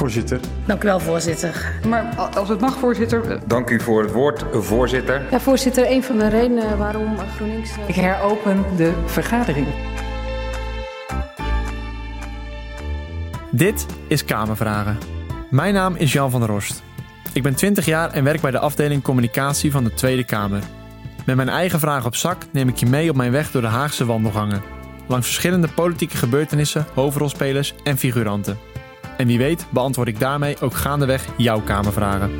Voorzitter. Dank u wel, voorzitter. Maar als het mag, voorzitter. Dank u voor het woord, voorzitter. Ja, voorzitter, een van de redenen waarom GroenLinks. Ik heropen de vergadering. Dit is Kamervragen. Mijn naam is Jan van der Rost. Ik ben 20 jaar en werk bij de afdeling communicatie van de Tweede Kamer. Met mijn eigen vragen op zak neem ik je mee op mijn weg door de Haagse wandelgangen. Langs verschillende politieke gebeurtenissen, hoofdrolspelers en figuranten. En wie weet beantwoord ik daarmee ook gaandeweg jouw Kamervragen.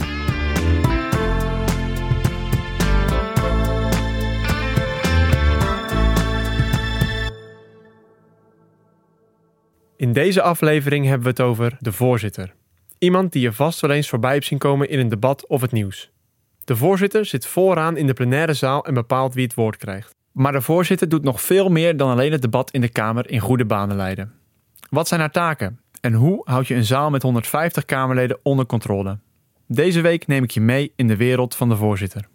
In deze aflevering hebben we het over de voorzitter. Iemand die je vast wel eens voorbij hebt zien komen in een debat of het nieuws. De voorzitter zit vooraan in de plenaire zaal en bepaalt wie het woord krijgt. Maar de voorzitter doet nog veel meer dan alleen het debat in de Kamer in goede banen leiden. Wat zijn haar taken? En hoe houd je een zaal met 150 Kamerleden onder controle? Deze week neem ik je mee in de wereld van de voorzitter.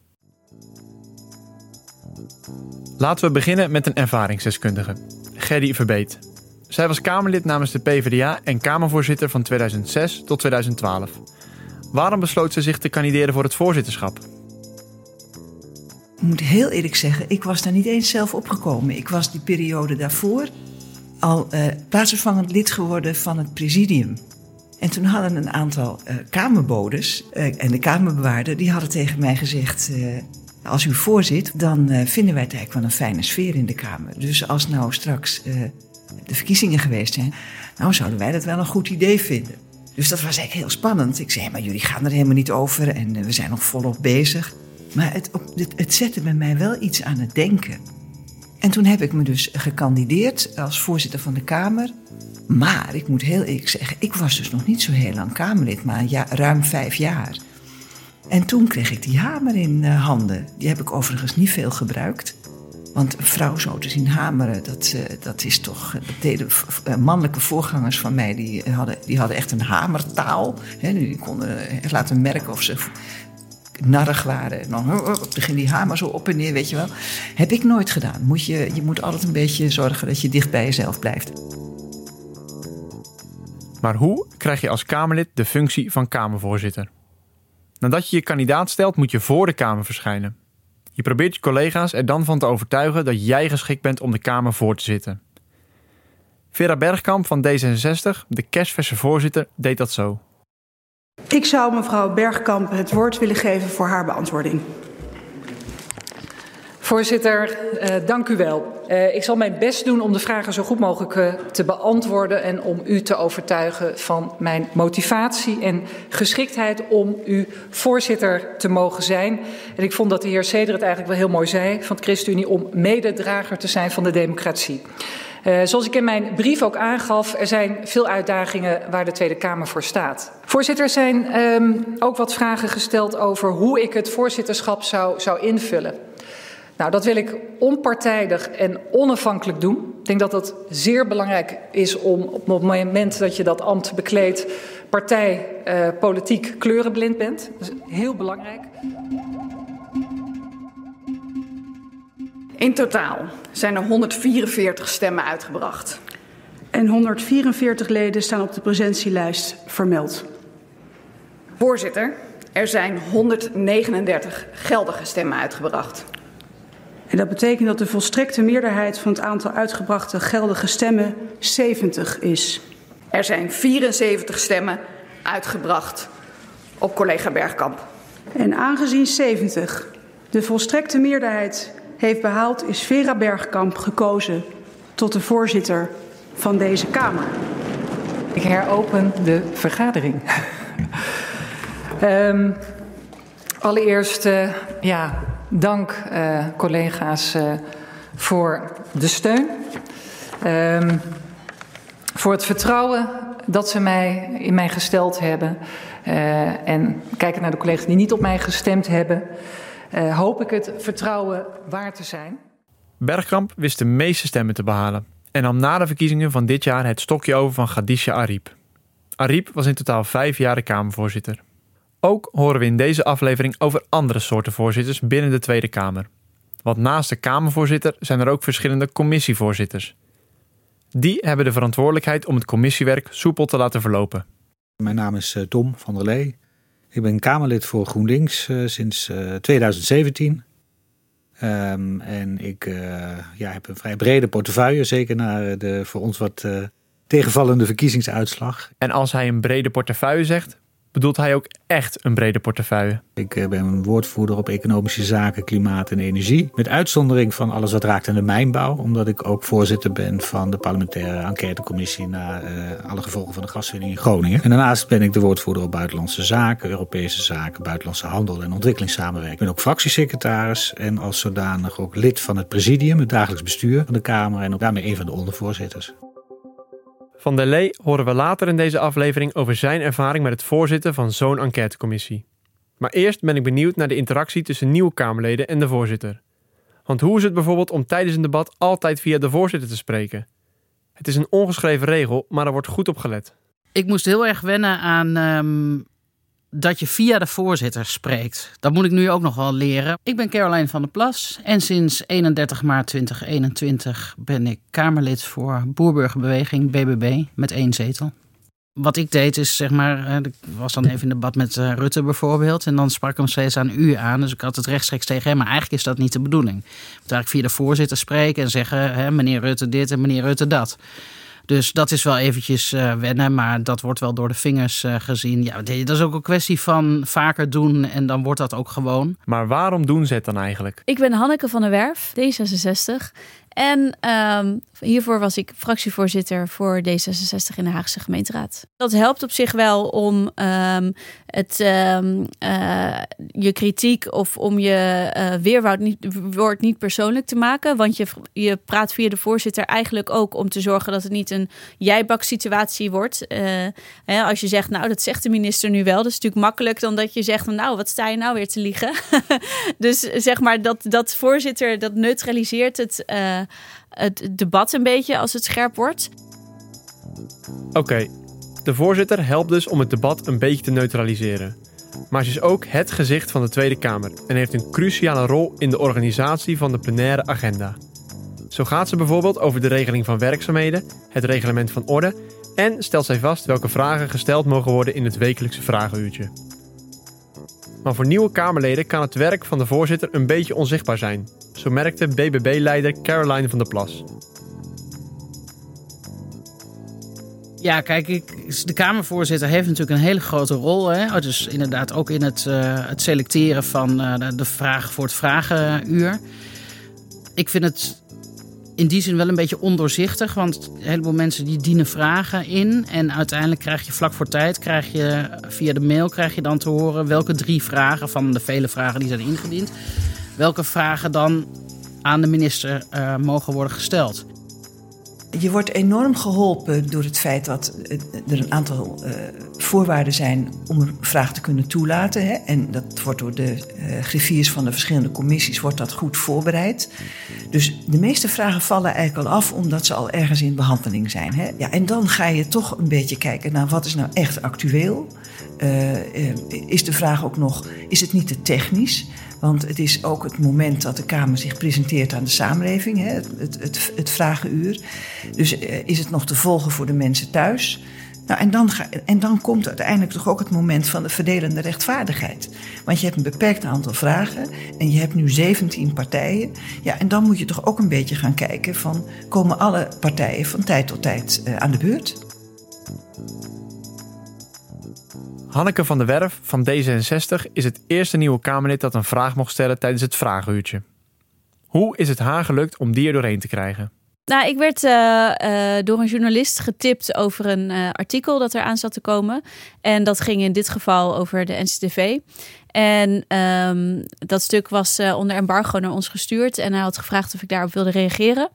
Laten we beginnen met een ervaringsdeskundige, Gerry Verbeet. Zij was Kamerlid namens de PvdA en Kamervoorzitter van 2006 tot 2012. Waarom besloot ze zich te kandideren voor het voorzitterschap? Ik moet heel eerlijk zeggen, ik was daar niet eens zelf opgekomen. Ik was die periode daarvoor al uh, plaatsvervangend lid geworden van het presidium. En toen hadden een aantal uh, kamerbodes uh, en de kamerbewaarder... die hadden tegen mij gezegd... als u voorzit, dan vinden wij het eigenlijk wel een fijne sfeer in de Kamer. Dus als nou straks de verkiezingen geweest zijn... nou zouden wij dat wel een goed idee vinden. Dus dat was eigenlijk heel spannend. Ik zei, maar jullie gaan er helemaal niet over en we zijn nog volop bezig. Maar het, het zette bij mij wel iets aan het denken. En toen heb ik me dus gekandideerd als voorzitter van de Kamer. Maar ik moet heel eerlijk zeggen, ik was dus nog niet zo heel lang Kamerlid, maar ja, ruim vijf jaar. En toen kreeg ik die hamer in uh, handen. Die heb ik overigens niet veel gebruikt. Want een vrouw zo te zien hameren, dat, uh, dat is toch. Dat deden uh, mannelijke voorgangers van mij, die hadden, die hadden echt een hamertaal. Hè, die konden laten merken of ze narrig waren. En dan begin die hamer zo op en neer, weet je wel. Heb ik nooit gedaan. Moet je, je moet altijd een beetje zorgen dat je dicht bij jezelf blijft. Maar hoe krijg je als Kamerlid de functie van Kamervoorzitter? Nadat je je kandidaat stelt, moet je voor de Kamer verschijnen. Je probeert je collega's er dan van te overtuigen dat jij geschikt bent om de Kamer voor te zitten. Vera Bergkamp van D66, de kerstverse voorzitter, deed dat zo. Ik zou mevrouw Bergkamp het woord willen geven voor haar beantwoording. Voorzitter, uh, dank u wel. Uh, ik zal mijn best doen om de vragen zo goed mogelijk uh, te beantwoorden en om u te overtuigen van mijn motivatie en geschiktheid om u voorzitter te mogen zijn. En ik vond dat de heer Seder het eigenlijk wel heel mooi zei van het ChristenUnie om mededrager te zijn van de democratie. Uh, zoals ik in mijn brief ook aangaf, er zijn veel uitdagingen waar de Tweede Kamer voor staat. Voorzitter, er zijn um, ook wat vragen gesteld over hoe ik het voorzitterschap zou, zou invullen. Nou, dat wil ik onpartijdig en onafhankelijk doen. Ik denk dat het zeer belangrijk is om op het moment dat je dat ambt bekleedt, partij, uh, politiek kleurenblind bent. Dat is heel belangrijk. In totaal zijn er 144 stemmen uitgebracht. En 144 leden staan op de presentielijst vermeld. Voorzitter, er zijn 139 geldige stemmen uitgebracht. En dat betekent dat de volstrekte meerderheid van het aantal uitgebrachte geldige stemmen 70 is. Er zijn 74 stemmen uitgebracht op collega Bergkamp. En aangezien 70 de volstrekte meerderheid heeft behaald, is Vera Bergkamp gekozen tot de voorzitter van deze Kamer. Ik heropen de vergadering. um, allereerst, uh, ja, dank uh, collega's uh, voor de steun. Um, voor het vertrouwen dat ze mij in mij gesteld hebben. En kijken naar de collega's die niet op mij gestemd hebben. Uh, hoop ik het vertrouwen waar te zijn. Bergkamp wist de meeste stemmen te behalen en nam na de verkiezingen van dit jaar het stokje over van Khadija Ariep. Ariep was in totaal vijf jaar de Kamervoorzitter. Ook horen we in deze aflevering over andere soorten voorzitters binnen de Tweede Kamer. Want naast de Kamervoorzitter zijn er ook verschillende commissievoorzitters. Die hebben de verantwoordelijkheid om het commissiewerk soepel te laten verlopen. Mijn naam is Tom van der Lee. Ik ben Kamerlid voor GroenLinks sinds 2017. Um, en ik uh, ja, heb een vrij brede portefeuille, zeker na de voor ons wat tegenvallende verkiezingsuitslag. En als hij een brede portefeuille zegt, bedoelt hij ook echt een brede portefeuille. Ik eh, ben een woordvoerder op economische zaken, klimaat en energie. Met uitzondering van alles wat raakt aan de mijnbouw. Omdat ik ook voorzitter ben van de parlementaire enquêtecommissie naar uh, alle gevolgen van de gaswinning in Groningen. En daarnaast ben ik de woordvoerder op buitenlandse zaken, Europese zaken, buitenlandse handel en ontwikkelingssamenwerking. Ik ben ook fractiesecretaris en als zodanig ook lid van het presidium, het dagelijks bestuur van de Kamer en ook daarmee een van de ondervoorzitters. Van der Lee horen we later in deze aflevering over zijn ervaring met het voorzitten van zo'n enquêtecommissie. Maar eerst ben ik benieuwd naar de interactie tussen nieuwe Kamerleden en de voorzitter. Want hoe is het bijvoorbeeld om tijdens een debat altijd via de voorzitter te spreken? Het is een ongeschreven regel, maar er wordt goed op gelet. Ik moest heel erg wennen aan um, dat je via de voorzitter spreekt. Dat moet ik nu ook nog wel leren. Ik ben Caroline van der Plas en sinds 31 maart 2021 ben ik Kamerlid voor Boerburgerbeweging BBB met één zetel. Wat ik deed is, zeg maar, ik was dan even in debat met eh, Rutte bijvoorbeeld. En dan sprak ik hem steeds aan u aan. Dus ik had het rechtstreeks tegen hem. Maar eigenlijk is dat niet de bedoeling. Ik via de voorzitter spreken en zeggen: hè, meneer Rutte dit en meneer Rutte dat. Dus dat is wel eventjes uh, wennen, maar dat wordt wel door de vingers uh, gezien. Ja, dat is ook een kwestie van vaker doen en dan wordt dat ook gewoon. Maar waarom doen ze het dan eigenlijk? Ik ben Hanneke van der Werf, D66. En um, hiervoor was ik fractievoorzitter voor D66 in de Haagse gemeenteraad. Dat helpt op zich wel om um, het, um, uh, je kritiek of om je uh, weerwoord niet, niet persoonlijk te maken. Want je, je praat via de voorzitter eigenlijk ook om te zorgen dat het niet een jijbak situatie wordt. Uh, hè, als je zegt, nou dat zegt de minister nu wel. Dat is natuurlijk makkelijk dan dat je zegt, nou wat sta je nou weer te liegen. dus zeg maar dat, dat voorzitter, dat neutraliseert het het debat een beetje als het scherp wordt. Oké, de voorzitter helpt dus om het debat een beetje te neutraliseren. Maar ze is ook het gezicht van de Tweede Kamer en heeft een cruciale rol in de organisatie van de plenaire agenda. Zo gaat ze bijvoorbeeld over de regeling van werkzaamheden, het reglement van orde en stelt zij vast welke vragen gesteld mogen worden in het wekelijkse vragenuurtje. Maar voor nieuwe Kamerleden kan het werk van de voorzitter een beetje onzichtbaar zijn. Zo merkte BBB-leider Caroline van der Plas. Ja, kijk, de Kamervoorzitter heeft natuurlijk een hele grote rol. Hè? Dus inderdaad ook in het, uh, het selecteren van uh, de, vragen voor het vragenuur. Ik vind het in die zin wel een beetje ondoorzichtig. Want een heleboel mensen die dienen vragen in. En uiteindelijk krijg je vlak voor tijd, krijg je via de mail krijg je dan te horen welke drie vragen van de vele vragen die zijn ingediend. Welke vragen dan aan de minister uh, mogen worden gesteld. Je wordt enorm geholpen door het feit dat er een aantal uh, voorwaarden zijn om een vraag te kunnen toelaten. Hè? En dat wordt door de uh, griffiers van de verschillende commissies wordt dat goed voorbereid. Dus de meeste vragen vallen eigenlijk al af omdat ze al ergens in behandeling zijn. Hè? Ja, en dan ga je toch een beetje kijken naar wat is nou echt actueel. Is de vraag ook nog, is het niet te technisch? Want het is ook het moment dat de Kamer zich presenteert aan de samenleving, hè, het, het, het, vragenuur. Dus uh, is het nog te volgen voor de mensen thuis? Nou, en dan, ga, en dan komt uiteindelijk toch ook het moment van de verdelende rechtvaardigheid. Want je hebt een beperkt aantal vragen en je hebt nu 17 partijen. Ja, en dan moet je toch ook een beetje gaan kijken van... komen alle partijen van tijd tot tijd uh, aan de beurt? Hanneke van der Werf van D66 is het eerste nieuwe Kamerlid dat een vraag mocht stellen tijdens het vragenuurtje. Hoe is het haar gelukt om die er doorheen te krijgen? Nou, ik werd uh, uh, door een journalist getipt over een uh, artikel dat eraan zat te komen. En dat ging in dit geval over de NCTV. En um, dat stuk was onder embargo naar ons gestuurd. En hij had gevraagd of ik daarop wilde reageren.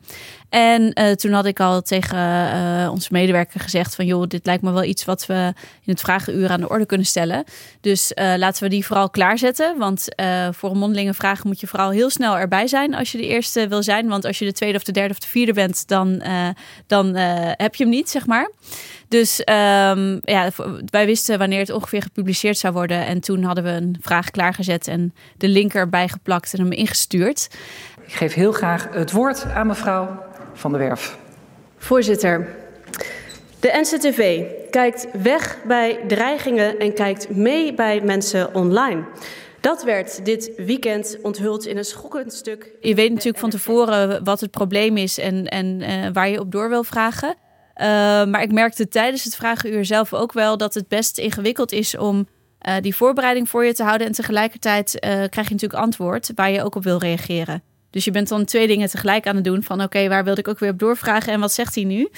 En uh, toen had ik al tegen uh, onze medewerker gezegd van... joh, dit lijkt me wel iets wat we in het vragenuur aan de orde kunnen stellen. Dus laten we die vooral klaarzetten. Want voor een mondelinge vraag moet je vooral heel snel erbij zijn... als je de eerste wil zijn. Want als je de tweede of de derde of de vierde bent... dan, dan heb je hem niet, zeg maar. Dus um, ja, wij wisten wanneer het ongeveer gepubliceerd zou worden. En toen hadden we een vraag klaargezet en de link erbij geplakt en hem ingestuurd. Ik geef heel graag het woord aan mevrouw Van der Werf. Voorzitter, De NCTV kijkt weg bij dreigingen en kijkt mee bij mensen online. Dat werd dit weekend onthuld in een schokkend stuk. Je weet natuurlijk van tevoren wat het probleem is en, en uh, waar je op door wil vragen. Uh, maar ik merkte tijdens het vragenuur zelf ook wel dat het best ingewikkeld is om uh, die voorbereiding voor je te houden. En tegelijkertijd krijg je natuurlijk antwoord waar je ook op wil reageren. Dus je bent dan twee dingen tegelijk aan het doen. Van oké, waar wilde ik ook weer op doorvragen en wat zegt hij nu?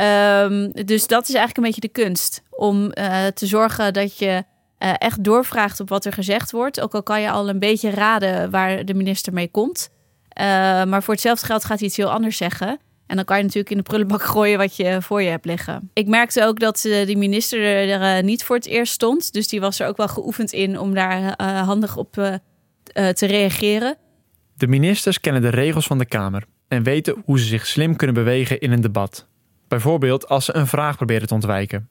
Um, dus dat is eigenlijk een beetje de kunst. Om uh, te zorgen dat je uh, echt doorvraagt op wat er gezegd wordt. Ook al kan je al een beetje raden waar de minister mee komt. Uh, maar voor hetzelfde geld gaat hij iets heel anders zeggen. En dan kan je natuurlijk in de prullenbak gooien wat je voor je hebt liggen. Ik merkte ook dat die minister er niet voor het eerst stond. Dus die was er ook wel geoefend in om daar handig op te reageren. De ministers kennen de regels van de Kamer en weten hoe ze zich slim kunnen bewegen in een debat. Bijvoorbeeld als ze een vraag proberen te ontwijken.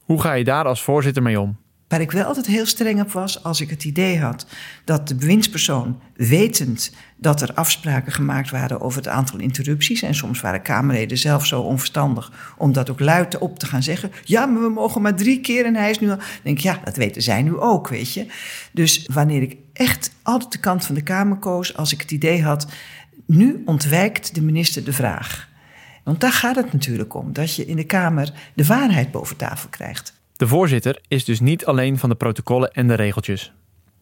Hoe ga je daar als voorzitter mee om? Waar ik wel altijd heel streng op was, als ik het idee had dat de bewindspersoon, wetend dat er afspraken gemaakt waren over het aantal interrupties, en soms waren Kamerleden zelf zo onverstandig om dat ook luid op te gaan zeggen. Ja, maar we mogen maar drie keer en hij is nu al. Denk ik, ja, dat weten zij nu ook, weet je. Dus wanneer ik echt altijd de kant van de Kamer koos, als ik het idee had, nu ontwijkt de minister de vraag. Want daar gaat het natuurlijk om, dat je in de Kamer de waarheid boven tafel krijgt. De voorzitter is dus niet alleen van de protocollen en de regeltjes.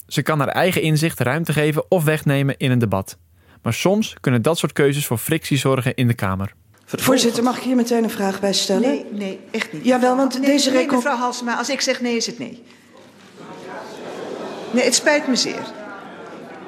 Ze kan haar eigen inzicht ruimte geven of wegnemen in een debat. Maar soms kunnen dat soort keuzes voor frictie zorgen in de Kamer. Voorzitter, mag ik hier meteen een vraag bij stellen? Nee, nee, echt niet. Jawel, want nee, deze nee, recon... mevrouw Halsema, als ik zeg nee, is het nee. Nee, het spijt me zeer.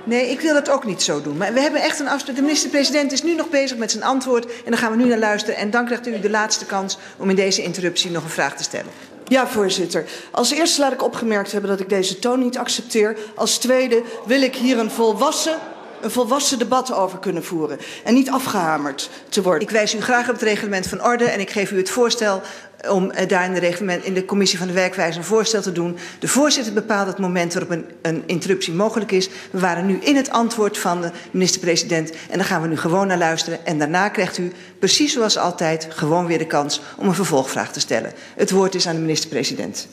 Nee, ik wil het ook niet zo doen. Maar we hebben echt een afspraak. De minister-president is nu nog bezig met zijn antwoord. En dan gaan we nu naar luisteren. En dan krijgt u de laatste kans om in deze interruptie nog een vraag te stellen. Ja, voorzitter. Als eerste laat ik opgemerkt hebben dat ik deze toon niet accepteer. Als tweede wil ik hier een volwassen een volwassen debat over kunnen voeren en niet afgehamerd te worden. Ik wijs u graag op het reglement van orde en ik geef u het voorstel om daar in de, reglement, in de commissie van de werkwijze een voorstel te doen. De voorzitter bepaalt het moment waarop een, een interruptie mogelijk is. We waren nu in het antwoord van de minister-president en daar gaan we nu gewoon naar luisteren. En daarna krijgt u, precies zoals altijd, gewoon weer de kans om een vervolgvraag te stellen. Het woord is aan de minister-president.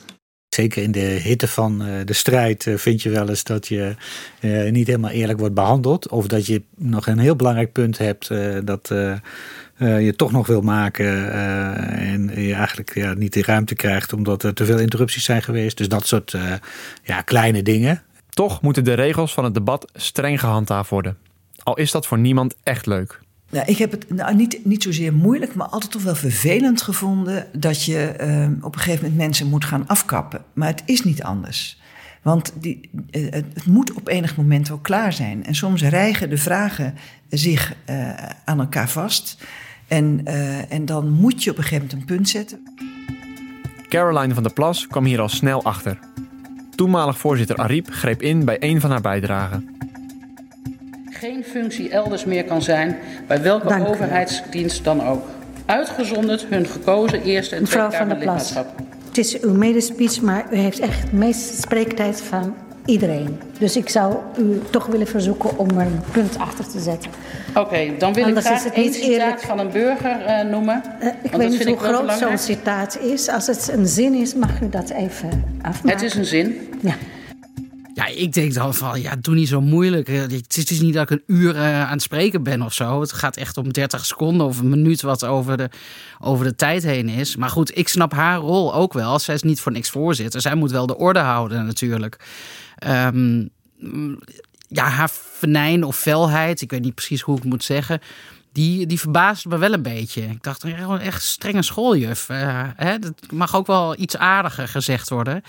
Zeker in de hitte van de strijd vind je wel eens dat je niet helemaal eerlijk wordt behandeld. Of dat je nog een heel belangrijk punt hebt dat je toch nog wil maken en je eigenlijk ja, niet de ruimte krijgt omdat er te veel interrupties zijn geweest. Dus dat soort ja, kleine dingen. Toch moeten de regels van het debat streng gehandhaafd worden. Al is dat voor niemand echt leuk. Nou, ik heb het nou, niet, niet zozeer moeilijk, maar altijd toch wel vervelend gevonden dat je op een gegeven moment mensen moet gaan afkappen. Maar het is niet anders. Want die, het moet op enig moment ook klaar zijn. En soms rijgen de vragen zich aan elkaar vast. En, uh, en dan moet je op een gegeven moment een punt zetten. Caroline van der Plas kwam hier al snel achter. Toenmalig voorzitter Ariep greep in bij een van haar bijdragen. Geen functie elders meer kan zijn, bij welke Dank overheidsdienst dan ook. Uitgezonderd hun gekozen eerste en tweede Kamerlidmaatschap. Het is uw medespeech, maar u heeft echt de meeste spreektijd van iedereen. Dus ik zou u toch willen verzoeken om er een punt achter te zetten. Oké, okay, dan wil Anders ik graag één citaat eerlijk. van een burger uh, noemen. Uh, ik weet niet hoe groot zo'n citaat is. Als het een zin is, mag u dat even afmaken. Het is een zin? Ja. Ja, ik denk dan van, ja, doe niet zo moeilijk. Het is niet dat ik een uur uh, aan het spreken ben of zo. Het gaat echt om 30 seconden of een minuut wat over de, over de tijd heen is. Maar goed, ik snap haar rol ook wel. Zij is niet voor niks voorzitter. Zij moet wel de orde houden natuurlijk. Um, ja, haar venijn of felheid, ik weet niet precies hoe ik moet zeggen, die, die verbaasde me wel een beetje. Ik dacht, echt strenge schooljuf. Uh, hè, dat mag ook wel iets aardiger gezegd worden.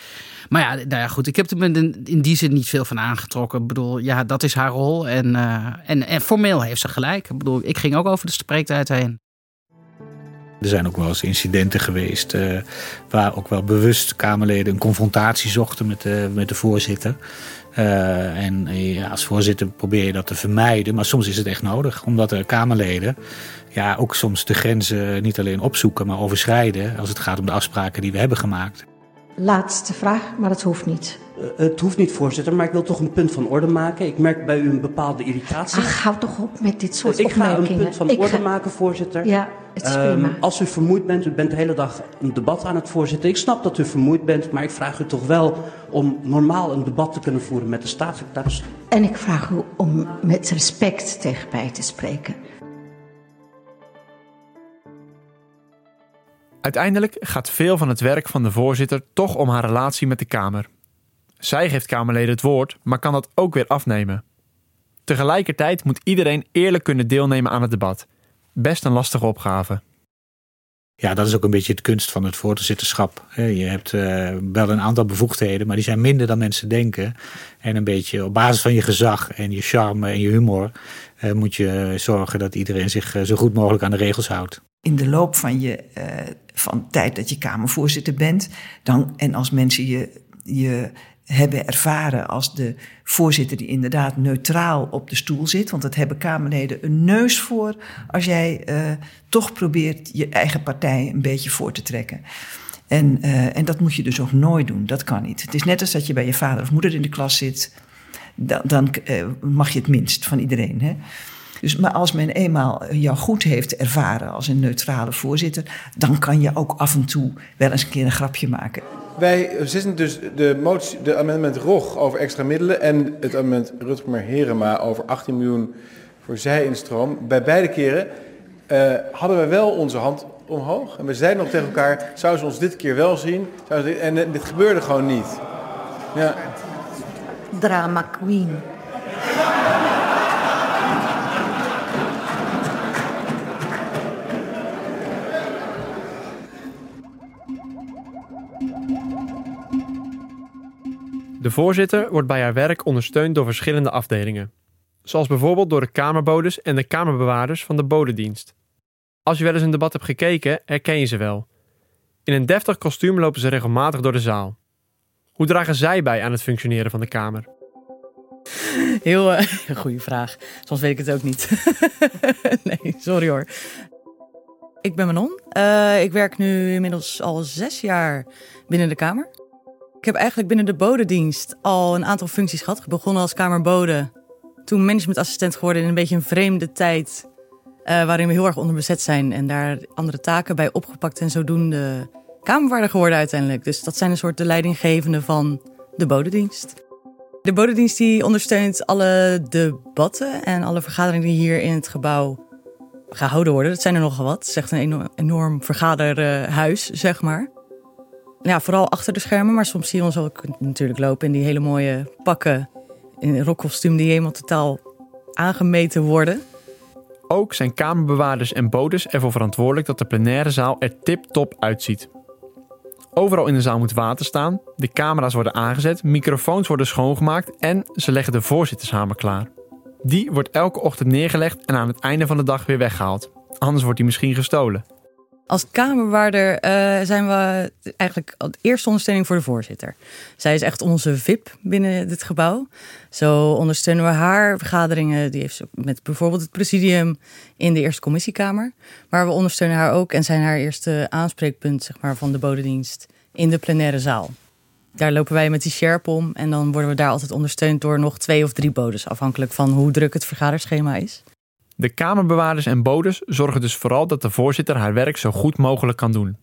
Maar ja, nou ja, goed, ik heb er in die zin niet veel van aangetrokken. Ik bedoel, ja, dat is haar rol. En, uh, en, en formeel heeft ze gelijk. Ik bedoel, ik ging ook over de spreektijd heen. Er zijn ook wel eens incidenten geweest uh, waar ook wel bewust Kamerleden een confrontatie zochten met de, met de voorzitter. Uh, en ja, als voorzitter probeer je dat te vermijden, maar soms is het echt nodig, omdat de Kamerleden ja, ook soms de grenzen niet alleen opzoeken, maar overschrijden als het gaat om de afspraken die we hebben gemaakt. Laatste vraag, maar het hoeft niet. Uh, het hoeft niet, voorzitter, maar ik wil toch een punt van orde maken. Ik merk bij u een bepaalde irritatie. Ach, hou toch op met dit soort opmerkingen. Ik ga een punt van ik orde ga... maken, voorzitter. Ja, het is prima. Um, als u vermoeid bent, u bent de hele dag een debat aan het voorzitten. Ik snap dat u vermoeid bent, maar ik vraag u toch wel om normaal een debat te kunnen voeren met de staatssecretaris. En ik vraag u om met respect tegen mij te spreken. Uiteindelijk gaat veel van het werk van de voorzitter toch om haar relatie met de Kamer. Zij geeft Kamerleden het woord, maar kan dat ook weer afnemen. Tegelijkertijd moet iedereen eerlijk kunnen deelnemen aan het debat. Best een lastige opgave. Ja, dat is ook een beetje het kunst van het voorzitterschap. Je hebt uh, wel een aantal bevoegdheden, maar die zijn minder dan mensen denken. En een beetje op basis van je gezag en je charme en je humor uh, moet je zorgen dat iedereen zich uh, zo goed mogelijk aan de regels houdt. In de loop van je van tijd dat je Kamervoorzitter bent, dan, en als mensen je, je hebben ervaren als de voorzitter die inderdaad neutraal op de stoel zit. Want dat hebben Kamerleden een neus voor als jij uh, toch probeert je eigen partij een beetje voor te trekken. En, uh, en dat moet je dus ook nooit doen. Dat kan niet. Het is net als dat je bij je vader of moeder in de klas zit. Dan, dan uh, mag je het minst van iedereen. Hè? Dus, maar als men eenmaal jou goed heeft ervaren als een neutrale voorzitter, dan kan je ook af en toe wel eens een keer een grapje maken. Wij zitten dus de, motie, de amendement ROG over extra middelen en het amendement Rutmer-Herema over 18 miljoen voor zijinstroom. Bij beide keren uh, hadden we wel onze hand omhoog. En we zeiden nog tegen elkaar, zouden ze ons dit keer wel zien? En uh, dit gebeurde gewoon niet. Ja. Drama queen. De voorzitter wordt bij haar werk ondersteund door verschillende afdelingen. Zoals bijvoorbeeld door de kamerbodes en de kamerbewaarders van de bodedienst. Als je wel eens een debat hebt gekeken, herken je ze wel. In een deftig kostuum lopen ze regelmatig door de zaal. Hoe dragen zij bij aan het functioneren van de Kamer? Heel uh, goede vraag. Soms weet ik het ook niet. nee, sorry hoor. Ik ben Manon. Uh, ik werk nu inmiddels al zes jaar binnen de Kamer. Ik heb eigenlijk binnen de bodedienst al een aantal functies gehad. Begonnen als kamerbode, toen managementassistent geworden in een beetje een vreemde tijd. Uh, waarin we heel erg onderbezet zijn en daar andere taken bij opgepakt en zodoende kamerwaarder geworden uiteindelijk. Dus dat zijn een soort de leidinggevende van de bodedienst. De bodedienst die ondersteunt alle debatten en alle vergaderingen die hier in het gebouw gehouden worden. Dat zijn er nogal wat. Het is echt een enorm vergaderhuis, zeg maar ja, vooral achter de schermen. Maar soms zie je ons ook natuurlijk lopen in die hele mooie pakken. In een rockkostuum die helemaal totaal aangemeten worden. Ook zijn kamerbewaarders en bodes ervoor verantwoordelijk dat de plenaire zaal er tip-top uitziet. Overal in de zaal moet water staan, de camera's worden aangezet, microfoons worden schoongemaakt en ze leggen de voorzittershamer klaar. Die wordt elke ochtend neergelegd en aan het einde van de dag weer weggehaald. Anders wordt die misschien gestolen. Als Kamerwaarder uh, zijn we eigenlijk de eerste ondersteuning voor de voorzitter. Zij is echt onze VIP binnen dit gebouw. Zo ondersteunen we haar vergaderingen. Die heeft ze met bijvoorbeeld het presidium in de Eerste Commissiekamer. Maar we ondersteunen haar ook en zijn haar eerste aanspreekpunt zeg maar, van de bodedienst in de plenaire zaal. Daar lopen wij met die sherp om en dan worden we daar altijd ondersteund door nog twee of drie bodes, afhankelijk van hoe druk het vergaderschema is. De kamerbewaarders en bodes zorgen dus vooral dat de voorzitter haar werk zo goed mogelijk kan doen.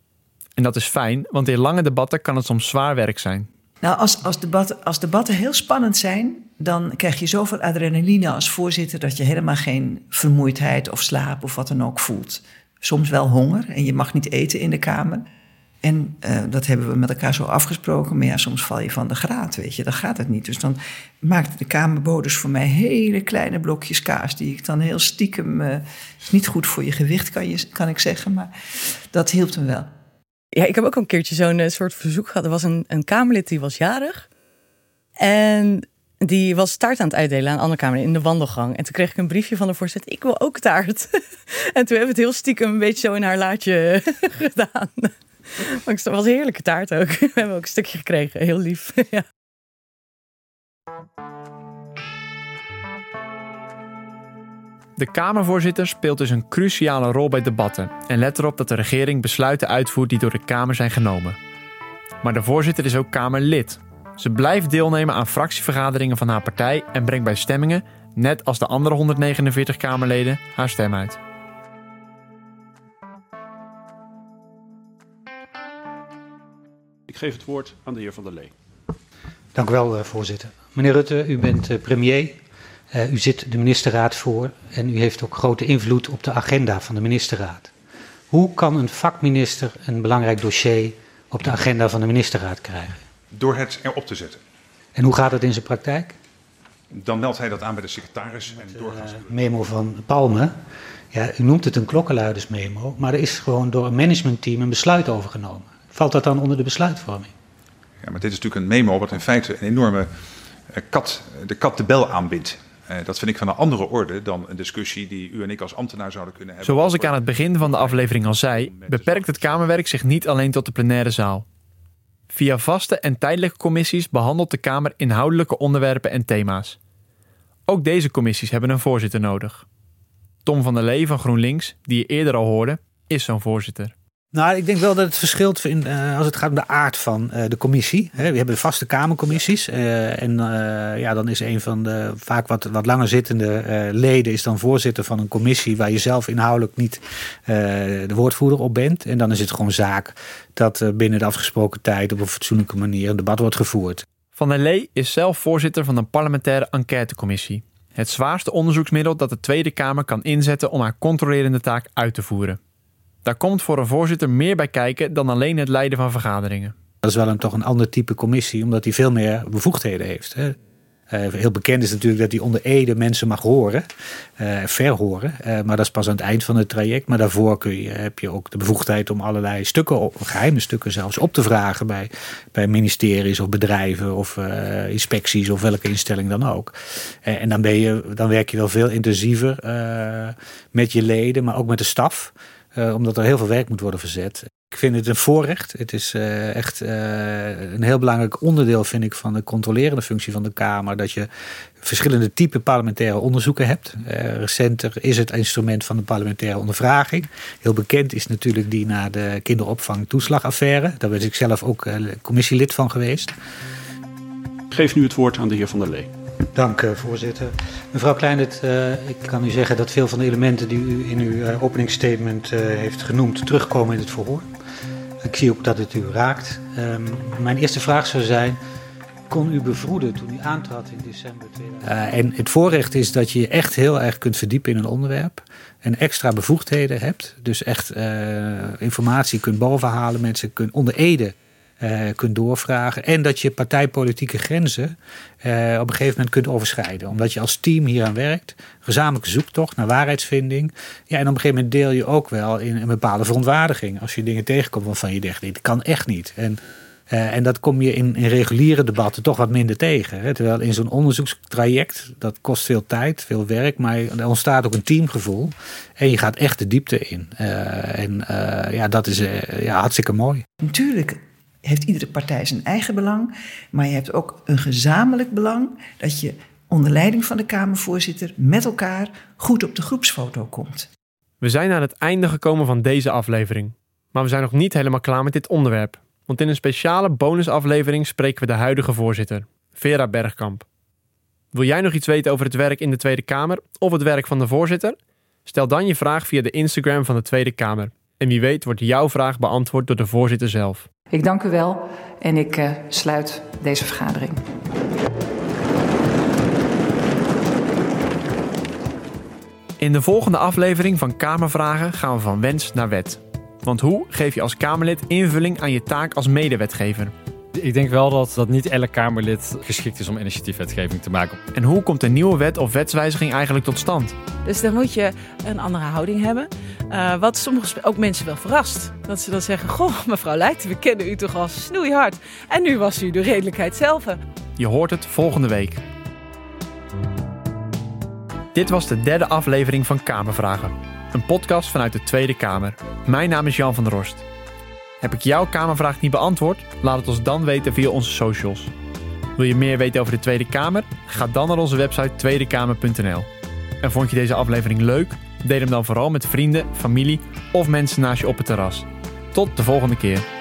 En dat is fijn, want in lange debatten kan het soms zwaar werk zijn. Nou, als, als, debatten, als debatten heel spannend zijn, dan krijg je zoveel adrenaline als voorzitter dat je helemaal geen vermoeidheid of slaap of wat dan ook voelt. Soms wel honger en je mag niet eten in de kamer. En uh, dat hebben we met elkaar zo afgesproken. Maar ja, soms val je van de graad, weet je. Dan gaat het niet. Dus dan maakte de kamerboders voor mij hele kleine blokjes kaas... die ik dan heel stiekem... Uh, is niet goed voor je gewicht, kan, je, kan ik zeggen. Maar dat hielp me wel. Ja, ik heb ook een keertje zo'n uh, soort verzoek gehad. Er was een, een Kamerlid die was jarig. En die was taart aan het uitdelen aan andere Kamer in de wandelgang. En toen kreeg ik een briefje van de voorzitter. Ik wil ook taart. en toen hebben we het heel stiekem een beetje zo in haar laadje gedaan. Maar het was een heerlijke taart ook. We hebben ook een stukje gekregen. Heel lief. ja. De Kamervoorzitter speelt dus een cruciale rol bij debatten en let erop dat de regering besluiten uitvoert die door de Kamer zijn genomen. Maar de voorzitter is ook Kamerlid. Ze blijft deelnemen aan fractievergaderingen van haar partij en brengt bij stemmingen, net als de andere 149 Kamerleden, haar stem uit. Ik geef het woord aan de heer Van der Lee. Dank u wel, voorzitter. Meneer Rutte, u bent premier. Uh, u zit de ministerraad voor en u heeft ook grote invloed op de agenda van de ministerraad. Hoe kan een vakminister een belangrijk dossier op de agenda van de ministerraad krijgen? Door het erop te zetten. En hoe gaat het in zijn praktijk? Dan meldt hij dat aan bij de secretaris en doorgaans. Uh, memo van Palme. Ja, u noemt het een klokkenluidersmemo, maar er is gewoon door een managementteam een besluit overgenomen. Valt dat dan onder de besluitvorming? Ja, maar dit is natuurlijk een memo wat in feite een enorme uh, kat, de kat de bel aanbindt. Uh, dat vind ik van een andere orde dan een discussie die u en ik als ambtenaar zouden kunnen hebben. Zoals ik aan het begin van de aflevering al zei, beperkt het Kamerwerk zich niet alleen tot de plenaire zaal. Via vaste en tijdelijke commissies behandelt de Kamer inhoudelijke onderwerpen en thema's. Ook deze commissies hebben een voorzitter nodig. Tom van der Lee van GroenLinks, die je eerder al hoorde, is zo'n voorzitter. Nou, ik denk wel dat het verschilt in, uh, als het gaat om de aard van uh, de commissie. Hè, we hebben de vaste Kamercommissies. Uh, en ja, dan is een van de vaak wat, wat langer zittende leden is dan voorzitter van een commissie waar je zelf inhoudelijk niet de woordvoerder op bent. En dan is het gewoon zaak dat binnen de afgesproken tijd op een fatsoenlijke manier een debat wordt gevoerd. Van der Lee is zelf voorzitter van een parlementaire enquêtecommissie. Het zwaarste onderzoeksmiddel dat de Tweede Kamer kan inzetten om haar controlerende taak uit te voeren. Daar komt voor een voorzitter meer bij kijken dan alleen het leiden van vergaderingen. Dat is wel een, toch een ander type commissie, omdat hij veel meer bevoegdheden heeft. Hè. Uh, heel bekend is natuurlijk dat hij onder Ede mensen mag horen, uh, verhoren. Uh, maar dat is pas aan het eind van het traject. Maar daarvoor kun je, heb je ook de bevoegdheid om allerlei stukken, geheime stukken zelfs, op te vragen bij, bij ministeries of bedrijven of inspecties of welke instelling dan ook. en dan, ben je, dan werk je wel veel intensiever met je leden, maar ook met de staf. Uh, omdat er heel veel werk moet worden verzet. Ik vind het een voorrecht. Het is uh, echt uh, een heel belangrijk onderdeel, vind ik, van de controlerende functie van de Kamer. Dat je verschillende typen parlementaire onderzoeken hebt. recenter is het instrument van de parlementaire ondervraging. Heel bekend is natuurlijk die na de kinderopvang toeslagaffaire. Daar ben ik zelf ook commissielid van geweest. Geef nu het woord aan de heer Van der Lee. Dank, uh, voorzitter. Mevrouw Kleinert, uh, ik kan u zeggen dat veel van de elementen die u in uw uh, openingsstatement heeft genoemd terugkomen in het verhoor. Ik zie ook dat het u raakt. Um, mijn eerste vraag zou zijn, kon u bevroeden toen u aantrad in december 2000? en het voorrecht is dat je je echt heel erg kunt verdiepen in een onderwerp. En extra bevoegdheden hebt. Dus echt informatie kunt bovenhalen. Mensen kunnen onder ede uh, kunt doorvragen. En dat je partijpolitieke grenzen uh, op een gegeven moment kunt overschrijden. Omdat je als team hier aan werkt. Gezamenlijke zoektocht naar waarheidsvinding. Ja, en op een gegeven moment deel je ook wel in een bepaalde verontwaardiging. Als je dingen tegenkomt waarvan je denkt, dit kan echt niet. En, uh, en dat kom je in, in reguliere debatten toch wat minder tegen. Hè? Terwijl in zo'n onderzoekstraject, dat kost veel tijd, veel werk. Maar er ontstaat ook een teamgevoel. En je gaat echt de diepte in. en ja, dat is ja, hartstikke mooi. Natuurlijk heeft iedere partij zijn eigen belang. Maar je hebt ook een gezamenlijk belang dat je onder leiding van de Kamervoorzitter met elkaar goed op de groepsfoto komt. We zijn aan het einde gekomen van deze aflevering. Maar we zijn nog niet helemaal klaar met dit onderwerp. Want in een speciale bonusaflevering spreken we de huidige voorzitter, Vera Bergkamp. Wil jij nog iets weten over het werk in de Tweede Kamer of het werk van de voorzitter? Stel dan je vraag via de Instagram van de Tweede Kamer. En wie weet wordt jouw vraag beantwoord door de voorzitter zelf. Ik dank u wel en ik uh, sluit deze vergadering. In de volgende aflevering van Kamervragen gaan we van wens naar wet. Want hoe geef je als Kamerlid invulling aan je taak als medewetgever? Ik denk wel dat, dat niet elk Kamerlid geschikt is om initiatiefwetgeving te maken. En hoe komt een nieuwe wet of wetswijziging eigenlijk tot stand? Dus dan moet je een andere houding hebben. Uh, wat sommige ook mensen wel verrast. Dat ze dan zeggen: Goh, mevrouw Leijten, we kennen u toch al snoeihard. En nu was u de redelijkheid zelf. Je hoort het volgende week. Dit was de derde aflevering van Kamervragen. Een podcast vanuit de Tweede Kamer. Mijn naam is Jan van der Rost. Heb ik jouw Kamervraag niet beantwoord? Laat het ons dan weten via onze socials. Wil je meer weten over de Tweede Kamer? Ga dan naar onze website tweedekamer.nl. En vond je deze aflevering leuk? Deel hem dan vooral met vrienden, familie of mensen naast je op het terras. Tot de volgende keer.